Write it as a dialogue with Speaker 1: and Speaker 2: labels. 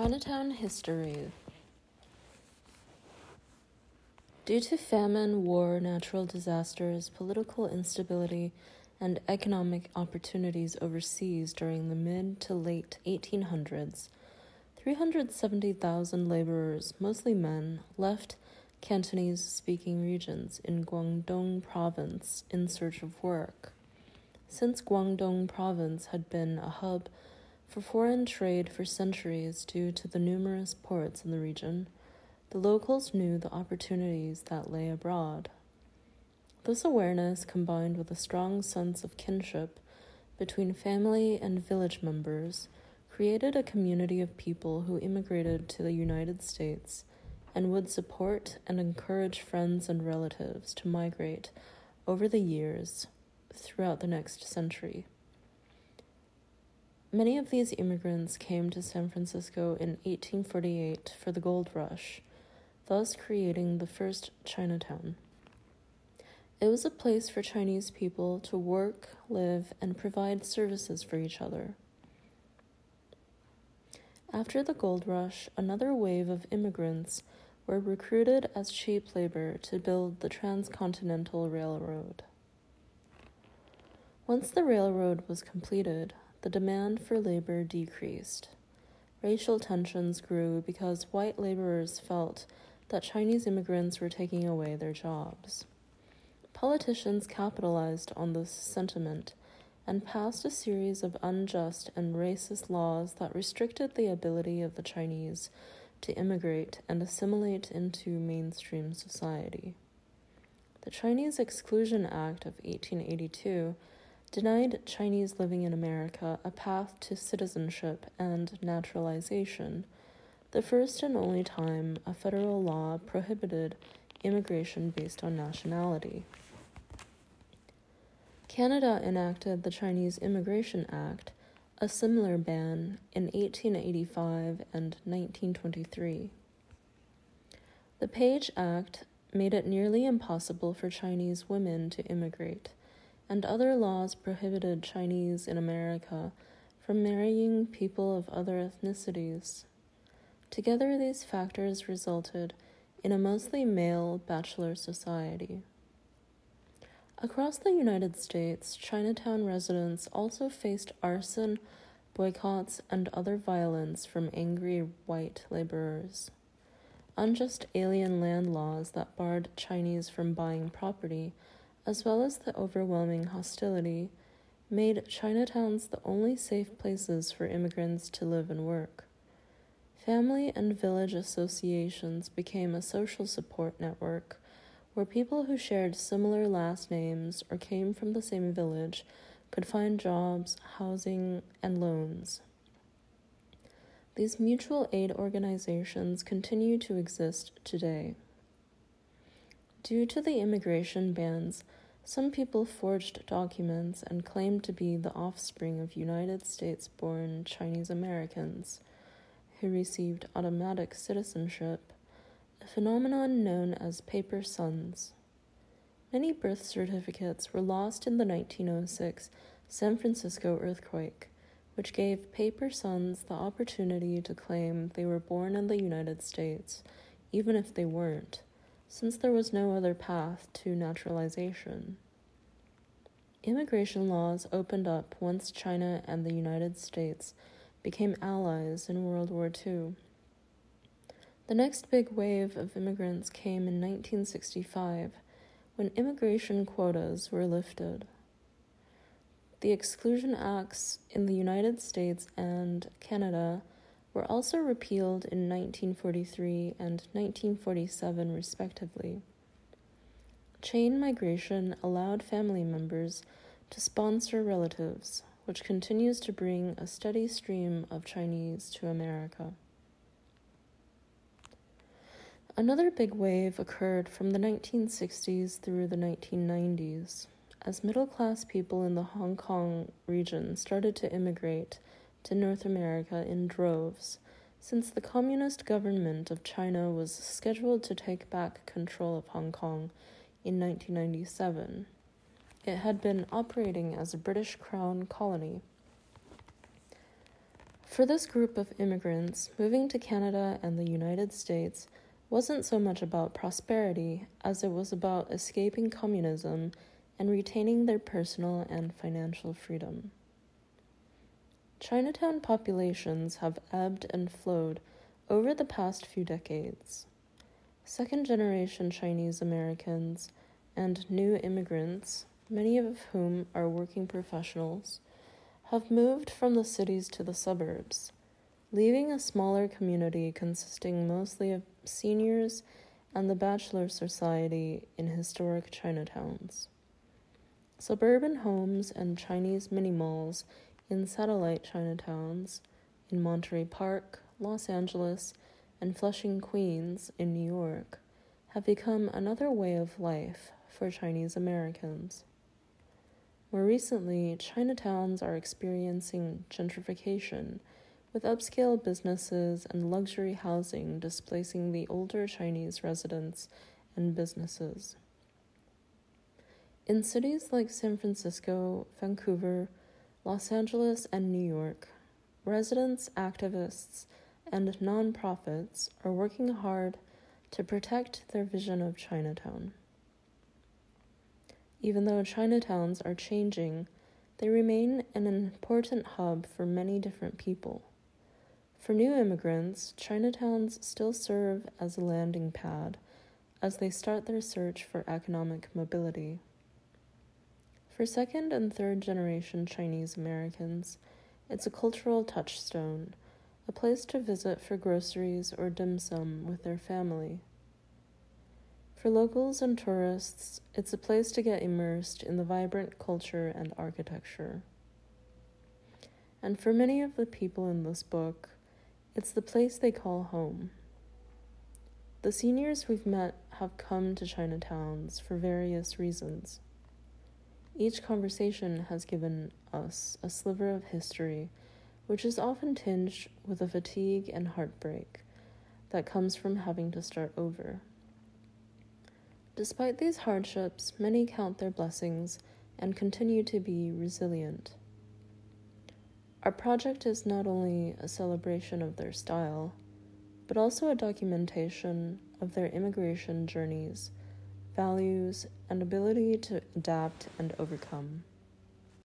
Speaker 1: Chinatown history. Due to famine, war, natural disasters, political instability, and economic opportunities overseas during the mid to late 1800s, 370,000 laborers, mostly men, left Cantonese speaking regions in Guangdong province in search of work. Since Guangdong province had been a hub for foreign trade for centuries due to the numerous ports in the region, the locals knew the opportunities that lay abroad. This awareness, combined with a strong sense of kinship between family and village members, created a community of people who immigrated to the United States and would support and encourage friends and relatives to migrate over the years throughout the next century. Many of these immigrants came to San Francisco in 1848 for the gold rush, thus creating the first Chinatown. It was a place for Chinese people to work, live, and provide services for each other. After the gold rush, another wave of immigrants were recruited as cheap labor to build the Transcontinental Railroad. Once the railroad was completed, the demand for labor decreased. Racial tensions grew because white laborers felt that Chinese immigrants were taking away their jobs. Politicians capitalized on this sentiment and passed a series of unjust and racist laws that restricted the ability of the Chinese to immigrate and assimilate into mainstream society. The Chinese Exclusion Act of 1882 denied Chinese living in America a path to citizenship and naturalization, the first and only time a federal law prohibited immigration based on nationality. Canada enacted the Chinese Immigration Act, a similar ban, in 1885 and 1923. The Page Act made it nearly impossible for Chinese women to immigrate and other laws prohibited Chinese in America from marrying people of other ethnicities. Together, these factors resulted in a mostly male bachelor society. Across the United States, Chinatown residents also faced arson, boycotts, and other violence from angry white laborers. Unjust alien land laws that barred Chinese from buying property as well as the overwhelming hostility, made Chinatowns the only safe places for immigrants to live and work. Family and village associations became a social support network where people who shared similar last names or came from the same village could find jobs, housing, and loans. These mutual aid organizations continue to exist today. Due to the immigration bans, some people forged documents and claimed to be the offspring of United States born Chinese Americans who received automatic citizenship, a phenomenon known as paper sons. Many birth certificates were lost in the 1906 San Francisco earthquake, which gave paper sons the opportunity to claim they were born in the United States, even if they weren't since there was no other path to naturalization. Immigration laws opened up once China and the United States became allies in World War II. The next big wave of immigrants came in 1965 when immigration quotas were lifted. The exclusion acts in the United States and Canada were also repealed in 1943 and 1947, respectively. Chain migration allowed family members to sponsor relatives, which continues to bring a steady stream of Chinese to America. Another big wave occurred from the 1960s through the 1990s as middle class people in the Hong Kong region started to immigrate to North America in droves, since the Communist government of China was scheduled to take back control of Hong Kong in 1997. It had been operating as a British Crown colony. For this group of immigrants, moving to Canada and the United States wasn't so much about prosperity as it was about escaping communism and retaining their personal and financial freedom. Chinatown populations have ebbed and flowed over the past few decades. Second generation Chinese Americans and new immigrants, many of whom are working professionals, have moved from the cities to the suburbs, leaving a smaller community consisting mostly of seniors and the bachelor society in historic Chinatowns. Suburban homes and Chinese mini malls in satellite Chinatowns in Monterey Park, Los Angeles, and Flushing, Queens in New York have become another way of life for Chinese Americans. More recently, Chinatowns are experiencing gentrification, with upscale businesses and luxury housing displacing the older Chinese residents and businesses. In cities like San Francisco, Vancouver, Los Angeles, and New York, residents, activists, and nonprofits are working hard to protect their vision of Chinatown. Even though Chinatowns are changing, they remain an important hub for many different people. For new immigrants, Chinatowns still serve as a landing pad as they start their search for economic mobility. For second and third generation Chinese Americans, it's a cultural touchstone, a place to visit for groceries or dim sum with their family. For locals and tourists, it's a place to get immersed in the vibrant culture and architecture. And for many of the people in this book, it's the place they call home. The seniors we've met have come to Chinatowns for various reasons. Each conversation has given us a sliver of history, which is often tinged with a fatigue and heartbreak that comes from having to start over. Despite these hardships, many count their blessings and continue to be resilient. Our project is not only a celebration of their style, but also a documentation of their immigration journeys, values, and ability to adapt and overcome.